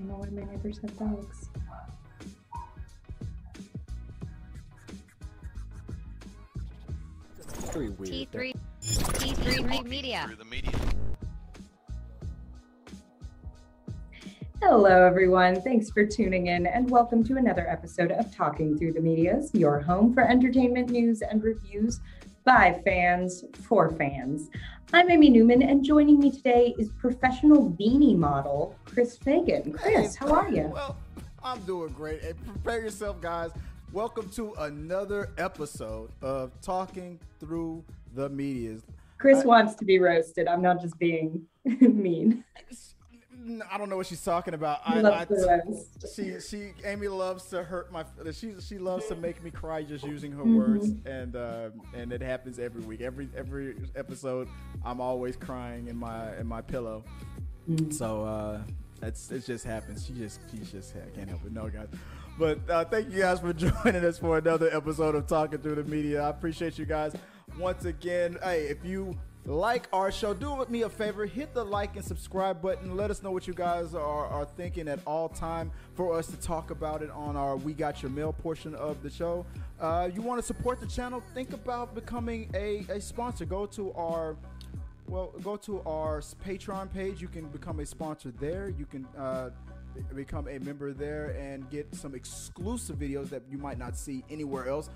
don't know why my neighbors have dogs. Very weird. T3 T3 Media. Through the media. Hello, everyone. Thanks for tuning in, and welcome to another episode of Talking Through the Medias, your home for entertainment news and reviews by fans for fans. I'm Amy Newman, and joining me today is professional beanie model Chris Fagan. Chris, how are you? Well, I'm doing great. And prepare yourself, guys. Welcome to another episode of Talking Through the Medias. Chris I- wants to be roasted. I'm not just being mean. I don't know what she's talking about. I, I- she she Amy loves to hurt my she she loves to make me cry just using her Mhm. words. And uh, and it happens every week. Every every episode I'm always crying in my in my pillow. Mm. so uh it's it just happens. She just she just I can't help it. No guys but uh, thank you guys for joining us for another episode of talking through the media. I appreciate you guys once again. Hey if you like our show. Do me a favor hit the like and subscribe button. Let us know what you guys are, are thinking at all time for us to talk about it on our we got your mail portion of the show. Uh, you want to support the channel? Think about becoming a, a sponsor. Go to our well, go to our Patreon page. You can become a sponsor there. You can uh, become a member there and get some exclusive videos that you might not see anywhere else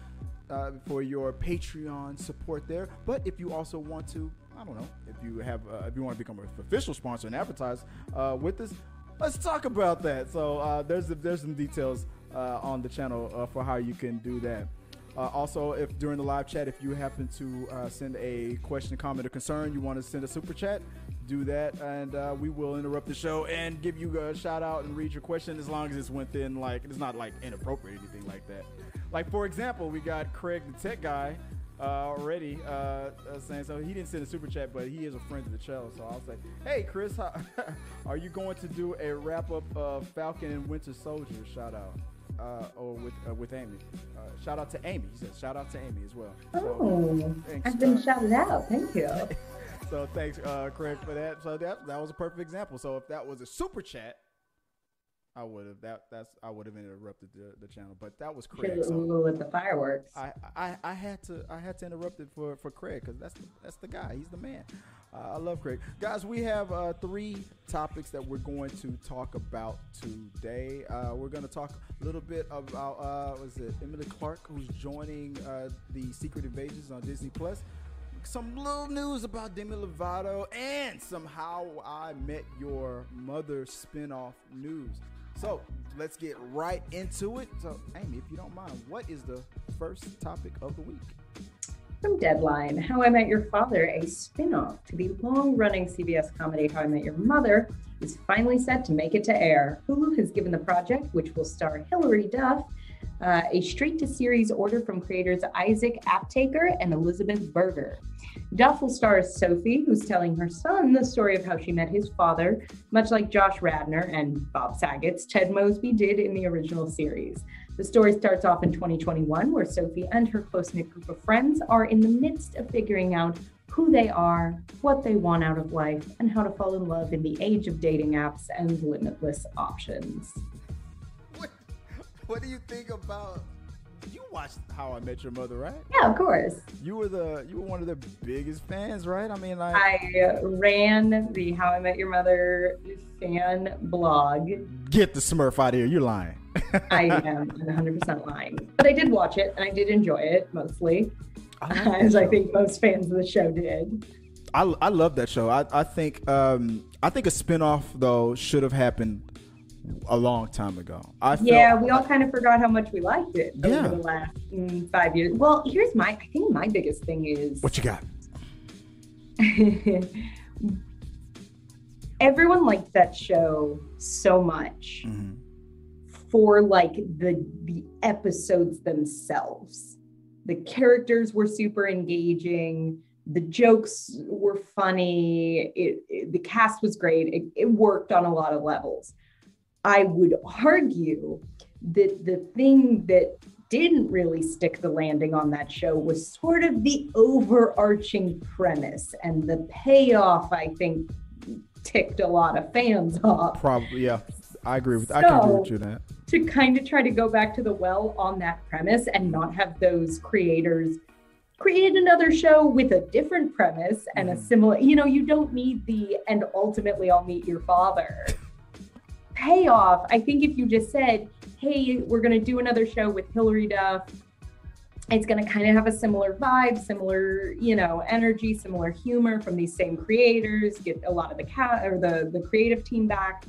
uh, for your Patreon support there. But if you also want to, I don't know, if you have, uh, if you want to become an official sponsor and advertise uh, with us, let's talk about that. So uh, there's there's some details uh, on the channel uh, for how you can do that. Also, if during the live chat, if you happen to send a question, comment, or concern, you want to send a super chat, do that, and we will interrupt the show and give you a shout out and read your question as long as it's within like it's not like inappropriate anything like that. Like for example, we got Craig the tech guy uh, already uh, uh, saying so he didn't send a super chat, but he is a friend of the show. So I'll say, hey Chris, how, are you going to do a wrap up of Falcon and Winter Soldier? Shout out. Uh, or with uh, with Amy. Uh, shout out to Amy. He said shout out to Amy as well. So, Oh, thanks, I've been uh, shouted out. Thank you. so thanks, uh, Craig, for that. So that that was a perfect example. So if that was a super chat, I would have that that's I would have interrupted the, the channel. But that was Craig. So with the fireworks. I, I I had to I had to interrupt it for for Craig because that's the, that's the guy. He's the man. Uh, I love Craig. Guys, we have uh, three topics that we're going to talk about today. Uh, we're going to talk a little bit about uh, was it Emily Clark who's joining uh, the Secret Invasions on Disney Plus. Some little news about Demi Lovato and some How I Met Your Mother spin-off news. So let's get right into it. So, Amy, if you don't mind, what is the first topic of the week? From Deadline, How I Met Your Father, a spin off to the long running CBS comedy How I Met Your Mother, is finally set to make it to air. Hulu has given the project, which will star Hilary Duff, uh, a straight to series order from creators Isaac Aptaker and Elizabeth Berger. Duff will star as Sophie, who's telling her son the story of how she met his father, much like Josh Radnor and Bob Saget's Ted Mosby did in the original series. The story starts off in 2021, where Sophie and her close knit group of friends are in the midst of figuring out who they are, what they want out of life, and how to fall in love in the age of dating apps and limitless options. What, what do you think about? You watched How I Met Your Mother, right? Yeah, of course. You were the you were one of the biggest fans, right? I mean, like I ran the How I Met Your Mother fan blog. get the Smurf out of here. You're lying. I am 100% lying. But I did watch it and I did enjoy it mostly, I, like as I think most fans of the show did. I, I love that show. I, I think um I think a spinoff though should have happened a long time ago. I felt, Yeah, we all kind of forgot how much we liked it over Yeah. the last mm, five years. Well, here's my, I think my biggest thing is What you got? everyone liked that show so much Mhm. for like the the episodes themselves. The characters were super engaging. The jokes were funny. It, it- the cast was great. It, it worked on a lot of levels. I would argue that the thing that didn't really stick the landing on that show was sort of the overarching premise and the payoff. I think ticked a lot of fans off. Probably yeah. I agree with I can agree with you that. to kind of try to go back to the well on that premise and not have those creators create another show with a different premise and a Mhm. similar you know you don't need the and ultimately i'll meet your father payoff i think if you just said hey we're going to do another show with hilary duff it's going to kind of have a similar vibe similar you know energy similar humor from these same creators get a lot of the cat or the the creative team back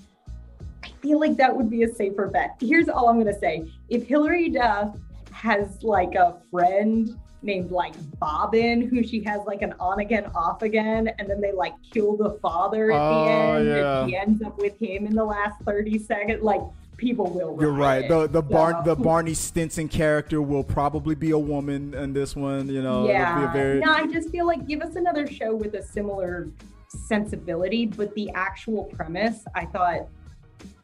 I feel like that would be a safer bet. Here's all I'm gonna say. If Hilary Duff has like a friend named like Bobbin, who she has like an on again, off again, and then they like kill the father at Oh, the end, yeah. and she ends up with him in the last 30 seconds, like people will You're right. riot. The the Bar- the Barney Stinson character will probably be a woman in this one. You know, yeah. be a very No, I just feel like give us another show with a similar sensibility, but the actual premise, I thought,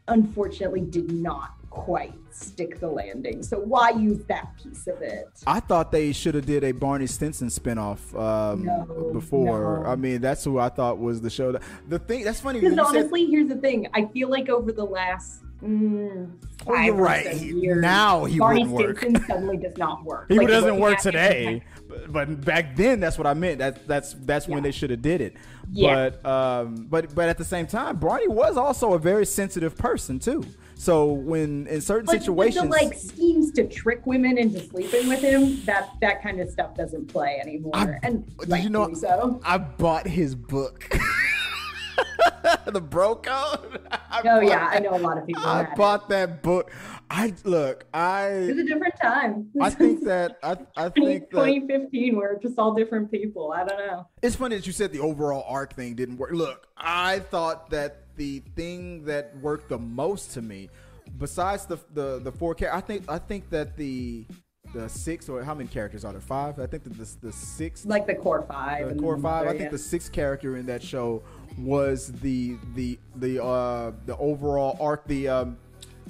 unfortunately, did not quite stick the landing. So why use that piece of it? I thought they should have did a Barney Stinson spinoff um, No, before. no. I mean, that's who I thought was the show. That, the thing that's funny. Because you said- honestly, here's the thing: I feel like over the last mm, five you're right. years, now he Barney wouldn't work. Stinson suddenly does not work. He Like, doesn't work today, but, but back then that's what I meant. That that's that's when they should have did it. Yeah. But um, but but at the same time, Barney was also a very sensitive person too. So when in certain But situations, the like schemes to trick women into sleeping with him, that that kind of stuff doesn't play anymore. I- and did you know- so. I bought his book, the Bro Code. I Oh bought yeah, I know a lot of people. I had it. bought that book. I look. I It's a different time. I think that I I think that 2015, where it's just all different people. I don't know. It's funny that you said the overall arc thing didn't work. Look, I thought that the thing that worked the most to me, besides the the the four characters, I think I think that the the six or how many characters are there? Five. I think that the the six Like the core five. the core five. I yeah. think the sixth character in that show was the the the uh the overall arc. The um,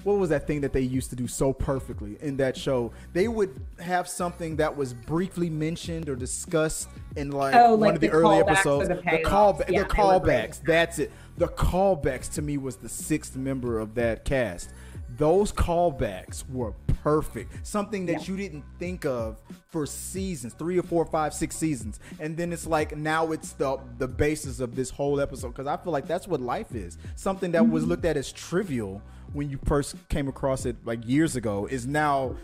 what was that thing that they used to do so perfectly in that show? They would have something that was briefly mentioned or discussed in like Oh, one like of the, the early episodes. the the. Yeah, the callbacks. That's it. The callbacks to me was the sixth member of that cast. Those callbacks were perfect. Something that Yeah. you didn't think of for seasons, three or four, five, six seasons, and then it's like now it's the the basis of this whole episode. Because I feel like that's what life is. Something that Mm-hmm. was looked at as trivial when you first came across it like years ago is now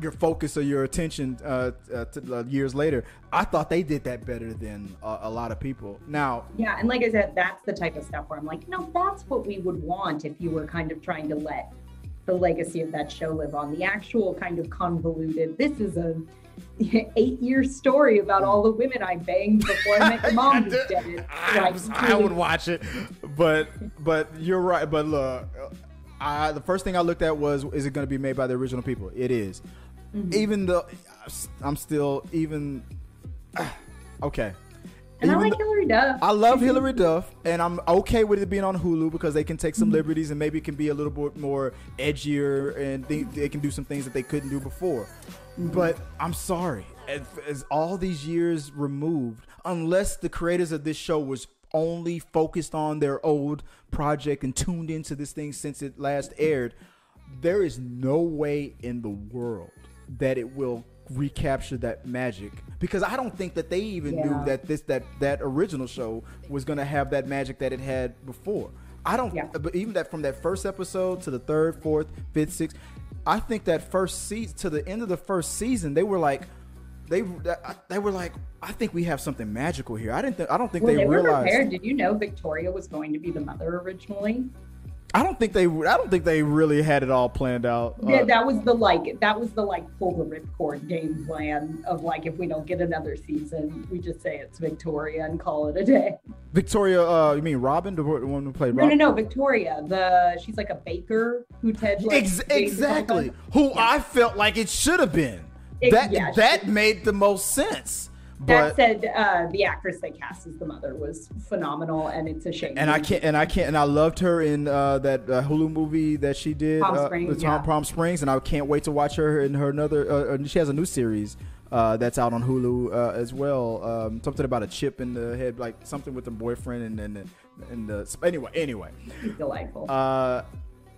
your focus or your attention uh, uh, to, uh, years later. I thought they did that better than uh, a lot of people. Now, Yeah, and like I said, that's the type of stuff where I'm like, no, that's what we would want if you were kind of trying to let the legacy of that show live on. The actual kind of convoluted. This is a eight-year story about all the women I banged before I met your mom. did it. I, Like, was- I would watch it, but but you're right. But look, I the first thing I looked at was is it going to be made by the original people? It is. Mm-hmm. Even though I'm still even okay. And I like Hilary Duff. I love Hilary Duff, and I'm okay with it being on Hulu because they can take Mm-hmm. some liberties and maybe it can be a little bit more edgier and they, they can do some things that they couldn't do before. Mm-hmm. But I'm sorry, as, as all these years removed, unless the creators of this show was only focused on their old project and tuned into this thing since it last aired, there is no way in the world that it will recapture that magic because I don't think that they even knew that this that that original show was going to have that magic that it had before. I don't Yeah. but even that from that first episode to the third, fourth, fifth, sixth, I think that first season to the end of the first season, they were like they they were like I think we have something magical here. I didn't think I don't think well, they, they, were realized prepared. Did you know Victoria was going to be the mother originally? I don't think they I don't think they really had it all planned out. Yeah, Uh, that was the like that was the like pull the ripcord game plan of like if we don't get another season, we just say it's Victoria and call it a day. Victoria, uh, you mean Robin, the one who played No, Robin? no, no, Victoria. The she's like a baker who Ted like, Ex- dates all the exactly. Who Yeah. I felt like it should have been. It- that yeah, that made the most sense. That said, uh, the actress they cast as the mother was phenomenal, and it's a shame. and I can't and I can't and I loved her in uh, that uh, Hulu movie that she did, Palm uh, Springs, the Tom yeah. Palm Springs, and I can't wait to watch her in her another. Uh, she has a new series uh, that's out on Hulu uh, as well. Um, something about a chip in the head, like something with her boyfriend, and and and, the, anyway, anyway. She's delightful. Uh,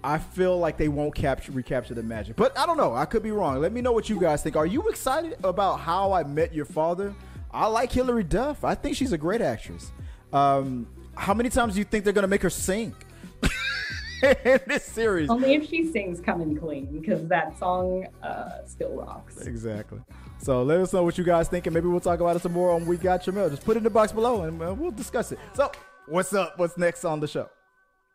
I feel like they won't capture recapture the magic. But I don't know. I could be wrong. Let me know what you guys think. Are you excited about How I Met Your Father? I like Hilary Duff. I think she's a great actress. Um, how many times do you think they're gonna make her sing in this series? Only if she sings "Coming Clean" because that song uh, still rocks. Exactly. So let us know what you guys think, and maybe we'll talk about it some more on We Got Your Mail. Just put it in the box below, and uh, we'll discuss it. So, what's up? What's next on the show?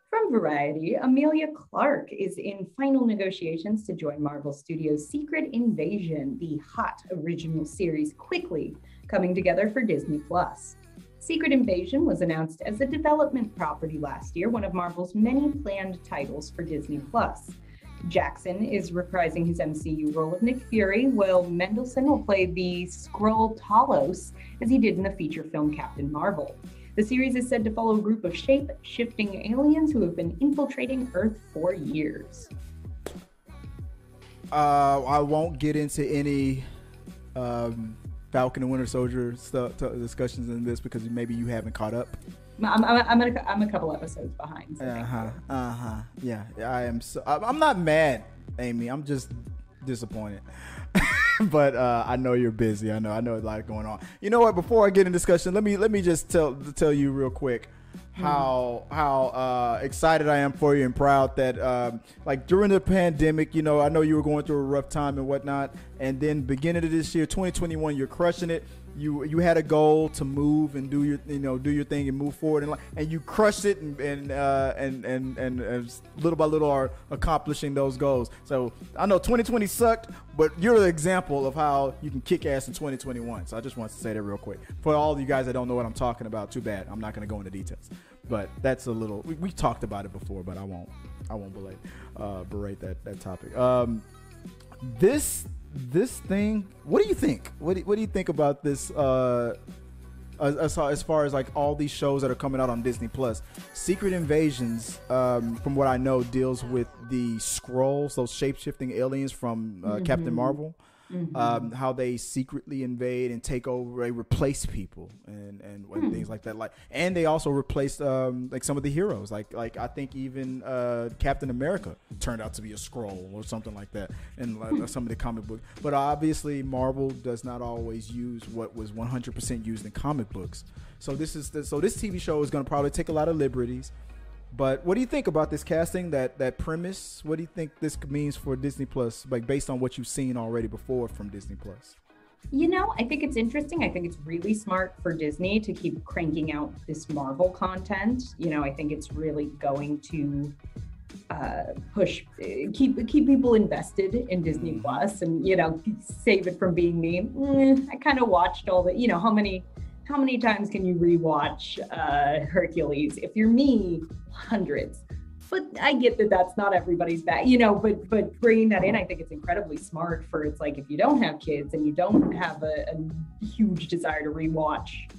From Variety, Emilia Clarke is in final negotiations to join Marvel Studios' Secret Invasion, the hot original series, quickly coming together for Disney Plus. Secret Invasion was announced as a development property last year, one of Marvel's many planned titles for Disney Plus. Jackson is reprising his MCU role of Nick Fury, while Mendelsohn will play the Skrull Talos as he did in the feature film Captain Marvel. The series is said to follow a group of shape shifting aliens who have been infiltrating Earth for years. Uh, I won't get into any um, Falcon and Winter Soldier stuff, t- discussions in this because maybe you haven't caught up. I'm, I'm, I'm, a, I'm a couple episodes behind. So uh huh. Uh huh. Yeah, I am. So, I'm not mad, Amy. I'm just disappointed. but uh, I know you're busy. I know. I know a lot going on. You know what? Before I get in discussion, let me let me just tell tell you real quick how how uh, excited I am for you and proud that um, like during the pandemic, you know, I know you were going through a rough time and whatnot, and then beginning of this year, 2021, you're crushing it you you had a goal to move and do your you know do your thing and move forward and and you crushed it and and uh, and, and, and and little by little are accomplishing those goals. So I know 2020 sucked, but you're the example of how you can kick ass in 2021. So I just want to say that real quick for all you guys that don't know what I'm talking about. Too bad I'm not going to go into details, but that's a little we, we, talked about it before, but I won't I won't berate uh, berate that that topic. Um, this this thing. What do you think? What do, what do you think about this? Uh, as, as far as like all these shows that are coming out on Disney Plus, Secret Invasions, um, from what I know, deals with the Skrulls, those shape shifting aliens from uh, mm-hmm. Captain Marvel mm-hmm. um, how they secretly invade and take over, they replace people and and, and hmm. things like that. Like, and they also replaced um, like some of the heroes. Like like I think even uh, Captain America turned out to be a skrull or something like that in like, hmm. some of the comic books. But obviously, Marvel does not always use what was 100% used in comic books. So this is the, so this TV show is going to probably take a lot of liberties. But what do you think about this casting? That that premise? What do you think this means for Disney Plus? Like based on what you've seen already before from Disney Plus. You know, I think it's interesting. I think it's really smart for Disney to keep cranking out this Marvel content. You know, I think it's really going to uh, push, keep keep people invested in Disney mm-hmm. Plus, and you know, save it from being me. Mm, I kind of watched all the, you know, how many how many times can you rewatch uh, Hercules? If you're me, hundreds. But I get that that's not everybody's bag, you know. But but bringing that in, I think it's incredibly smart for it's like if you don't have kids and you don't have a, a huge desire to rewatch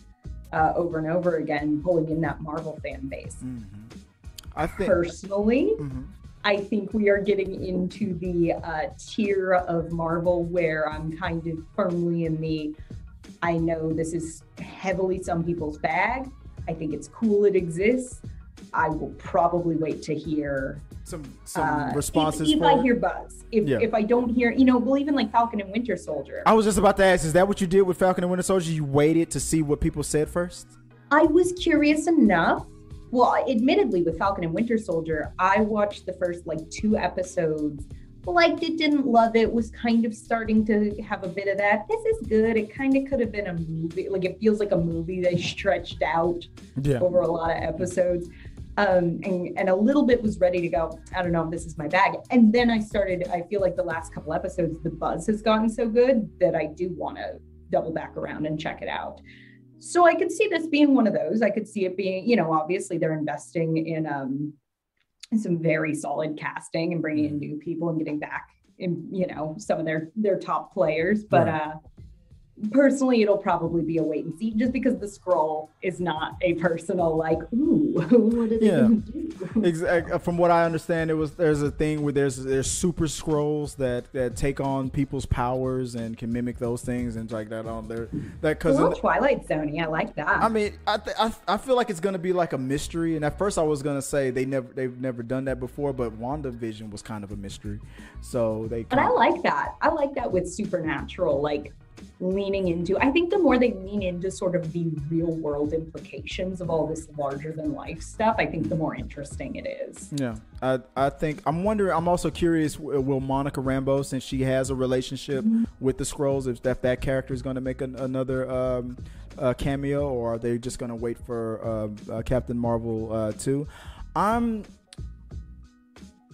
uh, over and over again, pulling in that Marvel fan base. Mm-hmm. I think personally, mm-hmm. I think we are getting into the uh, tier of Marvel where I'm kind of firmly in the I know this is heavily some people's bag. I think it's cool it exists. I will probably wait to hear some some uh, responses. If, if I hear buzz, if yeah. if I don't hear, you know, well, even like Falcon and Winter Soldier. I was just about to ask, is that what you did with Falcon and Winter Soldier? You waited to see what people said first. I was curious enough. Well, admittedly, with Falcon and Winter Soldier, I watched the first like two episodes liked it, didn't love it, was kind of starting to have a bit of that. This is good. It kind of could have been a movie. Like it feels like a movie they stretched out yeah. over a lot of episodes. Um, and, and a little bit was ready to go. I don't know if this is my bag. And then I started, I feel like the last couple episodes, the buzz has gotten so good that I do want to double back around and check it out. So I could see this being one of those. I could see it being, you know, obviously they're investing in um, some very solid casting and bringing in mm-hmm. new people and getting back in you know some of their their top players but right. uh personally, it'll probably be a wait and see, just because the skrull is not a personal like, ooh, what they Yeah. gonna do? Exact. uh, From what I understand, it was there's a thing where there's there's super skrulls that that take on people's powers and can mimic those things and like that on there. That because Twilight Zone, I like that. I mean, I, th- I I feel like it's gonna be like a mystery. And at first, I was gonna say they never they've never done that before, but WandaVision was kind of a mystery, so they. But I like that. I like that with supernatural, like leaning into. I think the more they lean into sort of the real world implications of all this larger than life stuff, I think the more interesting it is. Yeah, I I think I'm wondering. I'm also curious. Will Monica Rambeau, since she has a relationship with the Skrulls, if that that character is going to make an, another um, uh, cameo, or are they just going to wait for uh, uh, Captain Marvel uh, too? I'm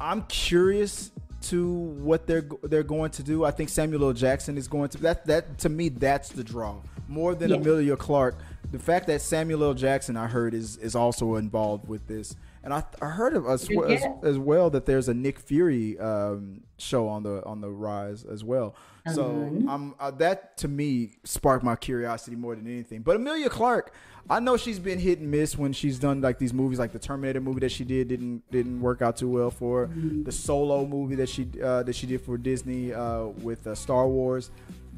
I'm curious to what they're they're going to do. I think Samuel L. Jackson is going to that that to me that's the draw more than Yeah. Emilia Clarke. The fact that Samuel L. Jackson I heard is is also involved with this, and I, I heard of as, Good as, as well that there's a Nick Fury um, show on the on the rise as well. So Uh-huh. um, uh, that to me sparked my curiosity more than anything. But Emilia Clarke, I know she's been hit and miss when she's done like these movies, like the Terminator movie that she did didn't didn't work out too well for. Mm-hmm. The Solo movie that she uh, that she did for Disney uh, with uh, Star Wars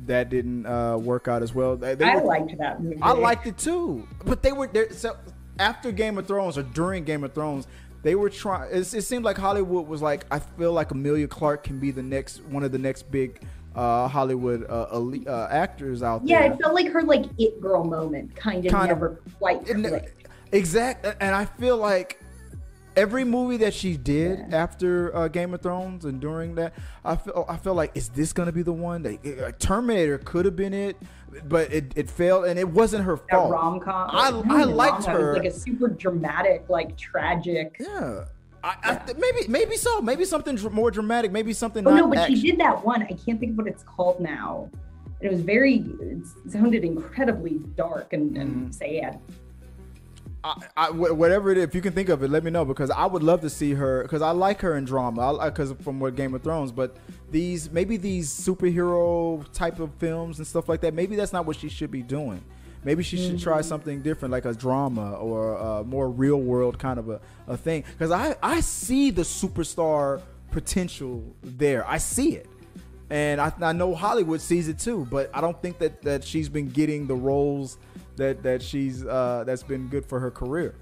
that didn't uh, work out as well. They, they I were- liked that movie. I liked it too, but they were there. So after Game of Thrones or during Game of Thrones, they were trying. It, it seemed like Hollywood was like, I feel like Emilia Clarke can be the next one of the next big uh, Hollywood uh, elite, uh, actors out Yeah, there. Yeah, it felt like her like it girl moment kind of Kind of- never quite And- clicked. Exact, and I feel like every movie that she did Yeah. after uh, Game of Thrones and during that, I feel I feel like is this gonna be the one? That, Terminator could have been it, but it, it failed, and it wasn't her fault. rom com. I- I liked her. like a super dramatic, like tragic. Yeah. I, I, th- maybe maybe so. Maybe something dr- more dramatic. Maybe something. Oh no, but action. she did that one. I can't think of what it's called now. It was very. It sounded incredibly dark and, and Mm. sad. I, I, whatever it is, if you can think of it, let me know because I would love to see her because I like her in drama. Because from what Game of Thrones, but these maybe these superhero type of films and stuff like that. Maybe that's not what she should be doing. Maybe she should try mm-hmm. something different, like a drama or a more real world kind of a, a thing. Because I, I see the superstar potential there. I see it. and I, I know Hollywood sees it too. But I don't think that, that she's been getting the roles that that she's uh, that's been good for her career.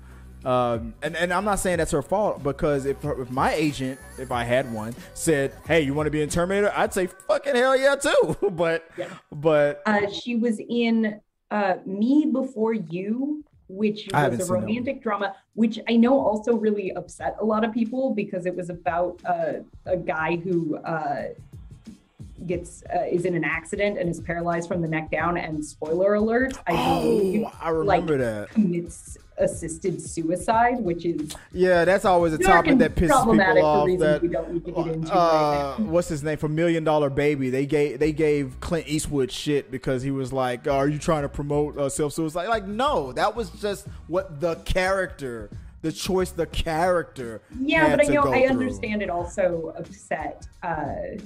Um, and, and I'm not saying that's her fault because if her, if my agent, if I had one, said, "Hey, you want to be in Terminator?" I'd say, "Fucking hell yeah, too." but Yeah. but Uh, she was in uh, Me Before You, which was a seen that one. romantic drama, which I know also really upset a lot of people because it was about uh, a guy who uh, gets uh, is in an accident and is paralyzed from the neck down. And spoiler alert, I believe oh, I remember that. commits assisted suicide, which is Yeah, that's always a topic that pisses people off. That we don't need to get into uh, right what's his name for Million Dollar Baby? They gave they gave Clint Eastwood shit because he was like, "Are you trying to promote uh, self suicide?" Like, no, that was just what the character, the choice, the character. Yeah, but I know I understand it also upset uh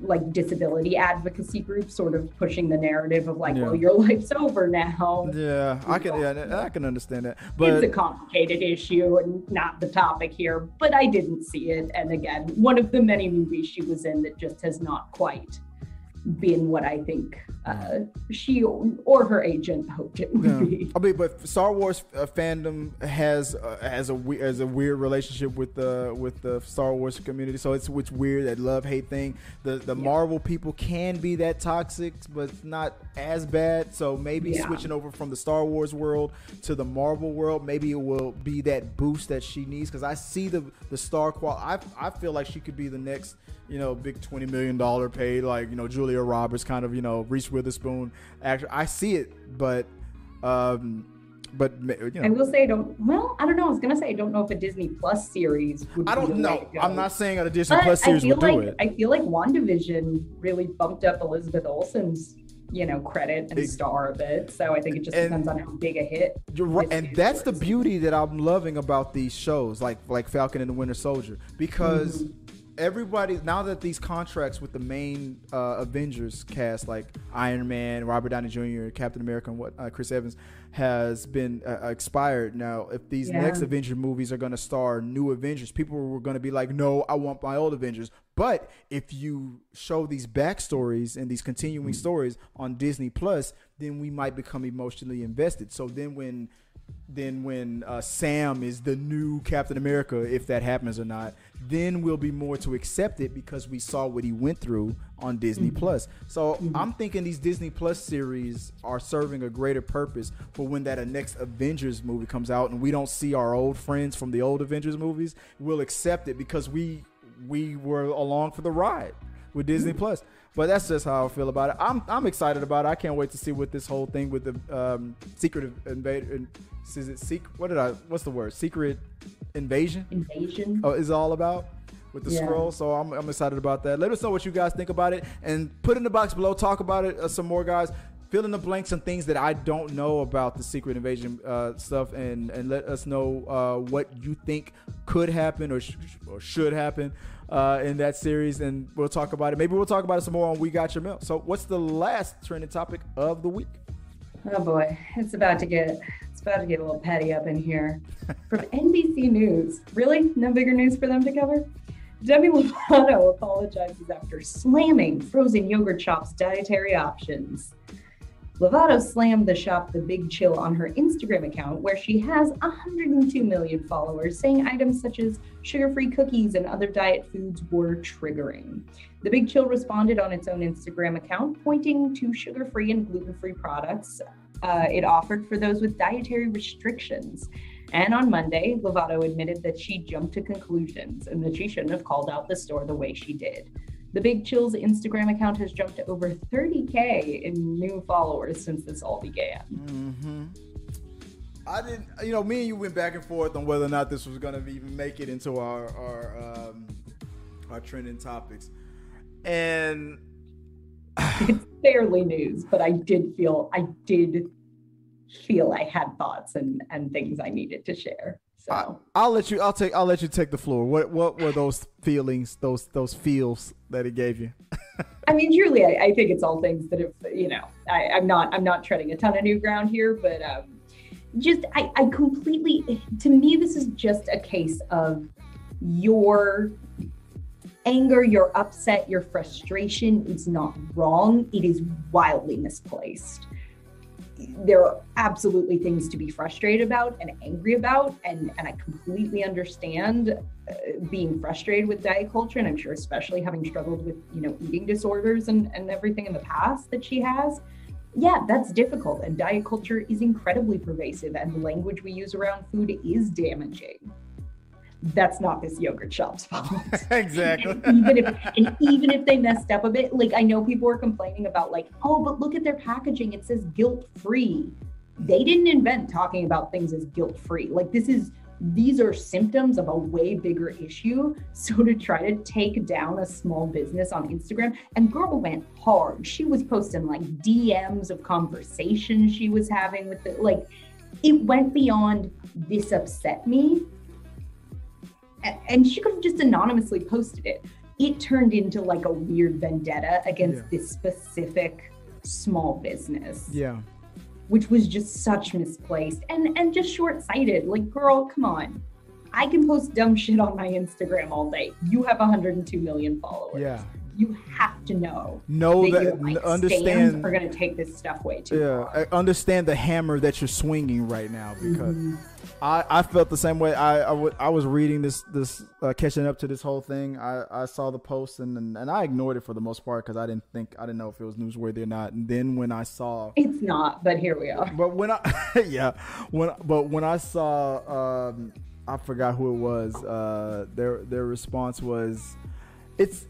like disability advocacy groups sort of pushing the narrative of like, Yeah. well, your life's over now. Yeah, I can. Yeah, I can understand that. But it's a complicated issue and not the topic here, but I didn't see it. And again, one of the many movies she was in that just has not quite been what I think uh, she or her agent hoped it would Yeah. be. I mean, but Star Wars uh, fandom has uh, has a we- has a weird relationship with the with the Star Wars community. So it's it's weird that love hate thing. The the Marvel people can be that toxic, but not as bad. So maybe Yeah. switching over from the Star Wars world to the Marvel world, maybe it will be that boost that she needs. Because I see the the star qual. I I feel like she could be the next. You know, big twenty million dollar paid, like you know Julia Roberts, kind of you know Reese Witherspoon actor. I see it, but um, but you I know, will say, I don't. Well, I don't know. I was gonna say, I don't know if a Disney Plus series. Would I don't know. I'm not saying a Disney But Plus series I would do like it. I feel like WandaVision really bumped up Elizabeth Olsen's, you know, credit and star of it. So I think it just And- depends on how big a hit. You're right, and that's the beauty that I'm loving about these shows, like like Falcon and the Winter Soldier, because Mm-hmm. Everybody now that these contracts with the main uh, Avengers cast like Iron Man, Robert Downey Jr., Captain America, and what uh, Chris Evans has been uh, expired. Now, if these Yeah. next Avenger movies are going to star new Avengers, people were going to be like, "No, I want my old Avengers." But if you show these backstories and these continuing stories on Disney Plus, then we might become emotionally invested. So then when then when uh, Sam is the new Captain America, if that happens or not, then we'll be more to accept it because we saw what he went through on Disney Plus. So I'm thinking these Disney Plus series are serving a greater purpose for when that uh, next Avengers movie comes out and we don't see our old friends from the old Avengers movies. We'll accept it because we we were along for the ride with Disney Plus. But that's just how I feel about it. I'm I'm excited about it. I can't wait to see what this whole thing with the um, secret invader. Is it secret? What did I? What's the word? Secret invasion Invasion. uh, is all about with the Yeah. skrull. So I'm, I'm excited about that. Let us know what you guys think about it and put in the box below. Talk about it uh, some more, guys. Fill in the blanks on things that I don't know about the secret invasion uh, stuff, and and let us know uh, what you think could happen or, sh- or should happen uh, in that series, and we'll talk about it. Maybe we'll talk about it some more on We Got Your Mail. So, what's the last trending topic of the week? Oh boy, it's about to get it's about to get a little petty up in here. From NBC News, really no bigger news for them to cover. Demi Lovato apologizes after slamming frozen yogurt shop's dietary options. Lovato slammed the shop The Big Chill on her Instagram account, where she has 102 million followers, saying items such as sugar free cookies and other diet foods were triggering. The Big Chill responded on its own Instagram account, pointing to sugar free and gluten free products uh, it offered for those with dietary restrictions. And on Monday, Lovato admitted that she jumped to conclusions and that she shouldn't have called out the store the way she did. The Big Chill's Instagram account has jumped to over 30K in new followers since this all began. Mm-hmm. I didn't, you know, me and you went back and forth on whether or not this was going to even make it into our our um, our trending topics, and It's barely news, but I did feel I did feel I had thoughts and and things I needed to share. So I, I'll let you. I'll take. I'll let you take the floor. What What were those feelings? Those Those feels that it gave you? I mean, truly, I, I think it's all things that have, you know, I, I'm not, I'm not treading a ton of new ground here, but um, just, I, I completely, to me, this is just a case of your anger, your upset, your frustration is not wrong. It is wildly misplaced. There are absolutely things to be frustrated about and angry about, and, and I completely understand uh, being frustrated with diet culture, and I'm sure especially having struggled with you know eating disorders and, and everything in the past that she has. Yeah, that's difficult, and diet culture is incredibly pervasive, and the language we use around food is damaging. That's not this yogurt shop's fault. Exactly. even if and even if they messed up a bit like i know people are complaining about like oh but look at their packaging it says guilt free they didn't invent talking about things as guilt free like this is these are symptoms of a way bigger issue. So to try to take down a small business on instagram and girl went hard. She was posting like dms of conversations she was having with it like it went beyond this upset me and she could have just anonymously posted it. It turned into like a weird vendetta against Yeah. this specific small business, Yeah. which was just such misplaced and and just short-sighted. Like, girl, come on. I can post dumb shit on my Instagram all day. You have 102 million followers. Yeah. You have to know Know that that. like, understand. are going to take this stuff way too yeah. far. I understand the hammer that you're swinging right now because. Mhm. I, I felt the same way. I I, w- I was reading this this uh, catching up to this whole thing. I, I saw the post and, and and I ignored it for the most part because I didn't think I didn't know if it was newsworthy or not. And then when I saw, It's not, but here we are. but when I yeah when but when I saw um I forgot who it was. Uh, their their response was, it's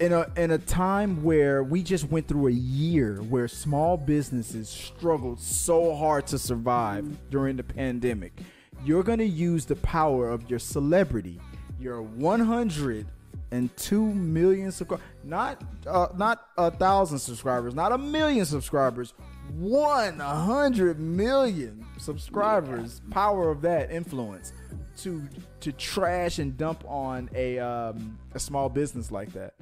in a in a time where we just went through a year where small businesses struggled so hard to survive during the pandemic. You're gonna use the power of your celebrity, your 102 million subscribers, not uh, not a thousand subscribers, not a million subscribers, 100 million subscribers. Power of that influence to to trash and dump on a um, a small business like that.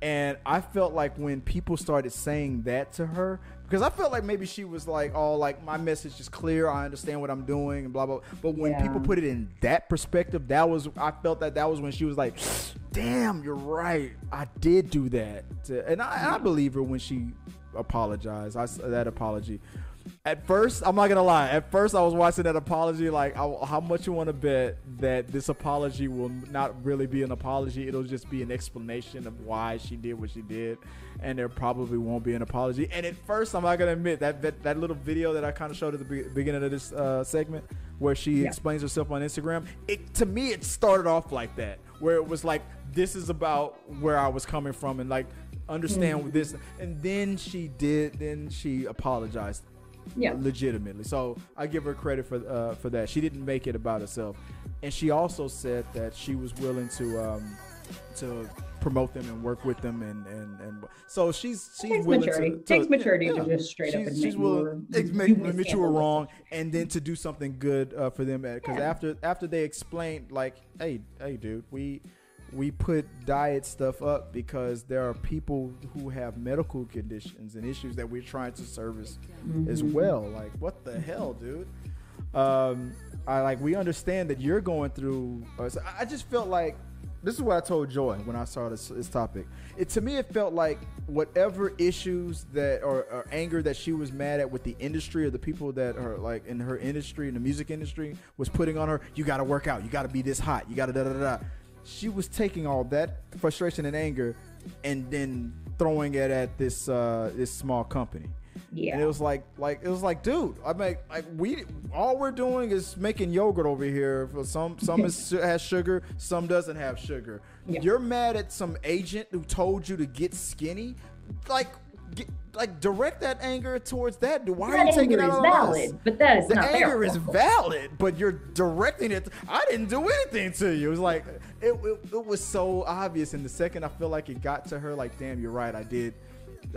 And I felt like when people started saying that to her, because I felt like maybe she was like, "Oh, like my message is clear. I understand what I'm doing," and blah blah. But when Yeah. people put it in that perspective, that was I felt that that was when she was like, "Damn, you're right. I did do that." And I, I believe her when she apologized. I that apology. At first, I'm not gonna lie. At first, I was watching that apology like, I, how much you want to bet that this apology will not really be an apology? It'll just be an explanation of why she did what she did, and there probably won't be an apology. And at first, I'm not gonna admit that that, that little video that I kind of showed at the be- beginning of this uh, segment, where she Yeah. explains herself on Instagram. It to me, it started off like that, where it was like, this is about where I was coming from, and like understand this. And then she did. Then she apologized Yeah. legitimately. So I give her credit for uh, for that. She didn't make it about herself, and she also said that she was willing to um, to promote them and work with them, and and, and so she's she's Takes willing maturity. to, to Takes maturity to just straight up she's, admit she's you willing were- ex- you admit you were wrong, and then to do something good uh, for them because Yeah. after after they explained like, hey hey dude, we we put diet stuff up because there are people who have medical conditions and issues that we're trying to service as Mm-hmm. well. Like, what the hell, dude? Um, I like we understand that you're going through. Uh, so I just felt like this is what I told Joy when I saw this, this topic. It to me, it felt like whatever issues that or, or anger that she was mad at with the industry or the people that are like in her industry in the music industry was putting on her. You got to work out. You got to be this hot. You got to da da da. She was taking all that frustration and anger and then throwing it at this uh, this small company. Yeah. And it was like, like it was like, dude, I mean, like we, all we're doing is making yogurt over here. For some, some is, has sugar, some doesn't have sugar. Yeah. You're mad at some agent who told you to get skinny, like, get, like direct that anger towards that dude. Why are you that taking it out on valid, us? but that is the not anger is valid, but you're directing it. I didn't do anything to you. It was like it, it, it was so obvious. And the second I feel like it got to her, like, damn, you're right. I did,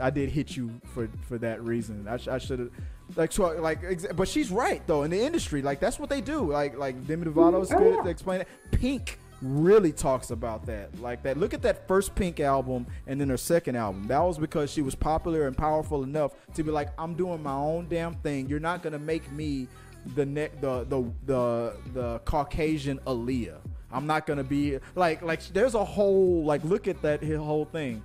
I did hit you for for that reason. I, sh- I should have. Like so, like, but she's right though. In the industry, like that's what they do. Like, like Demi Lovato is mm, Oh, good yeah. at explaining. it. Pink really talks about that. Like that. Look at that first Pink album and then her second album. That was because she was popular and powerful enough to be like, I'm doing my own damn thing. You're not gonna make me the neck the the the the Caucasian Aaliyah. I'm not gonna be like like there's a whole like look at that whole thing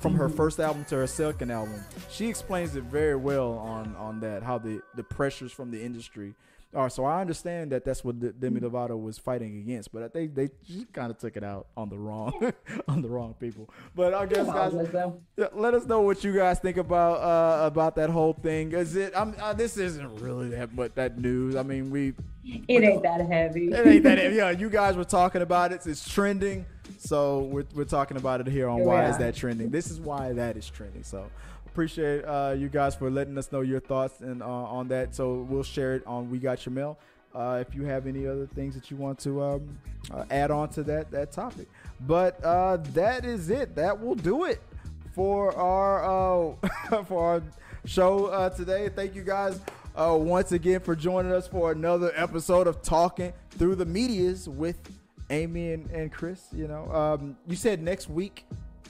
from her mm-hmm. first album to her second album. She explains it very well on on that how the the pressures from the industry are. So I understand that that's what Demi Lovato was fighting against, but I think they kind of took it out on the wrong on the wrong people. But I guess guys, Apologize, though. yeah, let us know what you guys think about uh, about that whole thing. Is it? I'm, uh, this isn't really that, but that news. I mean, we It ain't that heavy. it ain't that. heavy. Yeah, you guys were talking about it. It's trending, so we're, we're talking about it here on why is that trending. This is why that is trending. So appreciate uh, you guys for letting us know your thoughts and uh, on that. So we'll share it on We Got Your Mail. Uh, if you have any other things that you want to um, uh, add on to that that topic, but uh, that is it. That will do it for our uh, for our show today. Thank you guys once again for joining us for another episode of Talking Through the Medias with Amy and, and Chris. You know, um, you said next week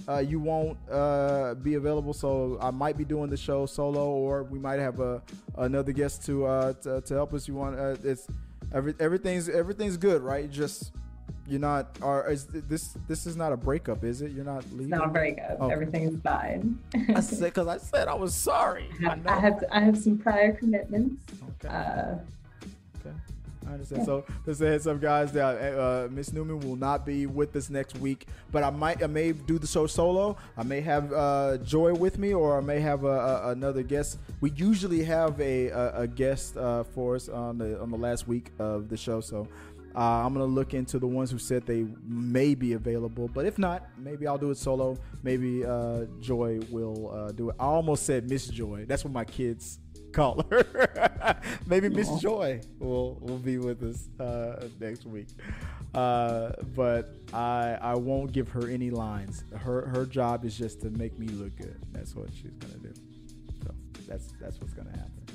uh, you won't uh, be available, so I might be doing the show solo, or we might have a another guest to uh, to, to help us. You want uh, it's every, everything's everything's good, right? Just you're not or is this this is not a breakup, is it? You're not leaving. It's not a breakup. Everything's fine. I said because I said I was sorry. I have, I have I have some prior commitments. Okay. Uh, Okay. I understand. So just heads up, guys. That uh, Miss Newman will not be with us next week, but I might, I may do the show solo. I may have uh, Joy with me, or I may have a, a, another guest. We usually have a a, a guest uh, for us on the on the last week of the show, so. Uh, I'm gonna look into the ones who said they may be available, but if not, maybe I'll do it solo. Maybe uh, Joy will uh, do it. I almost said Miss Joy. That's what my kids call her. maybe Miss Joy will will be with us uh, next week. Uh, but I I won't give her any lines. Her her job is just to make me look good. That's what she's gonna do. So that's that's what's gonna happen.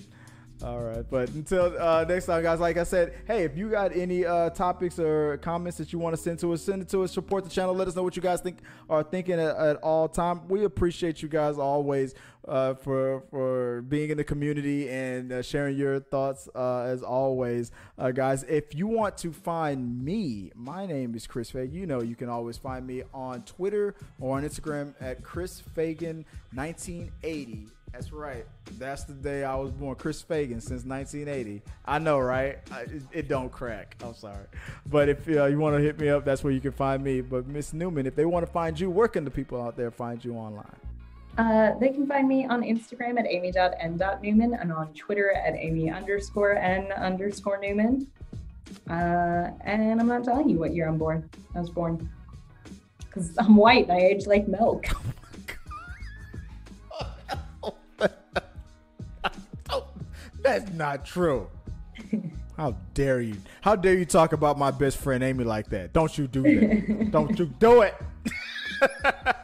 All right, but until uh, next time, guys. Like I said, hey, if you got any uh, topics or comments that you want to send to us, send it to us. Support the channel. Let us know what you guys think are thinking at, at all time. We appreciate you guys always uh, for for being in the community and uh, sharing your thoughts uh, as always, uh, guys. If you want to find me, my name is Chris Fagan. You know, you can always find me on Twitter or on Instagram at Chris Fagan 1980. That's right. That's the day I was born. Chris Fagan since 1980. I know, right? I, it, don't crack. I'm sorry. But if uh, you want to hit me up, that's where you can find me. But Miss Newman, if they want to find you, where can the people out there find you online? Uh, they can find me on Instagram at amy.n.newman and on Twitter at amy underscore n underscore newman. Uh, and I'm not telling you what year I'm born. I was born because I'm white I age like milk. That's not true. How dare you? How dare you talk about my best friend Amy like that? Don't you do that. Don't you do it.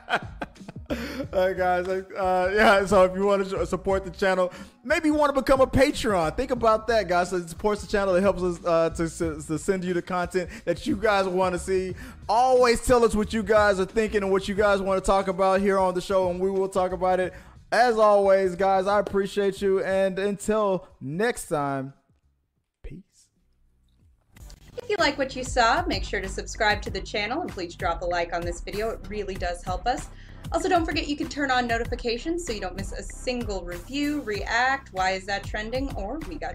All right, guys. Uh, yeah, so if you want to support the channel, maybe you want to become a Patreon. Think about that, guys. So it supports the channel. It helps us uh, to, to send you the content that you guys want to see. Always tell us what you guys are thinking and what you guys want to talk about here on the show, and we will talk about it as always, guys, I appreciate you. And until next time, peace. If you like what you saw, make sure to subscribe to the channel and please drop a like on this video. It really does help us. Also, don't forget you can turn on notifications so you don't miss a single review, react, why is that trending, or we got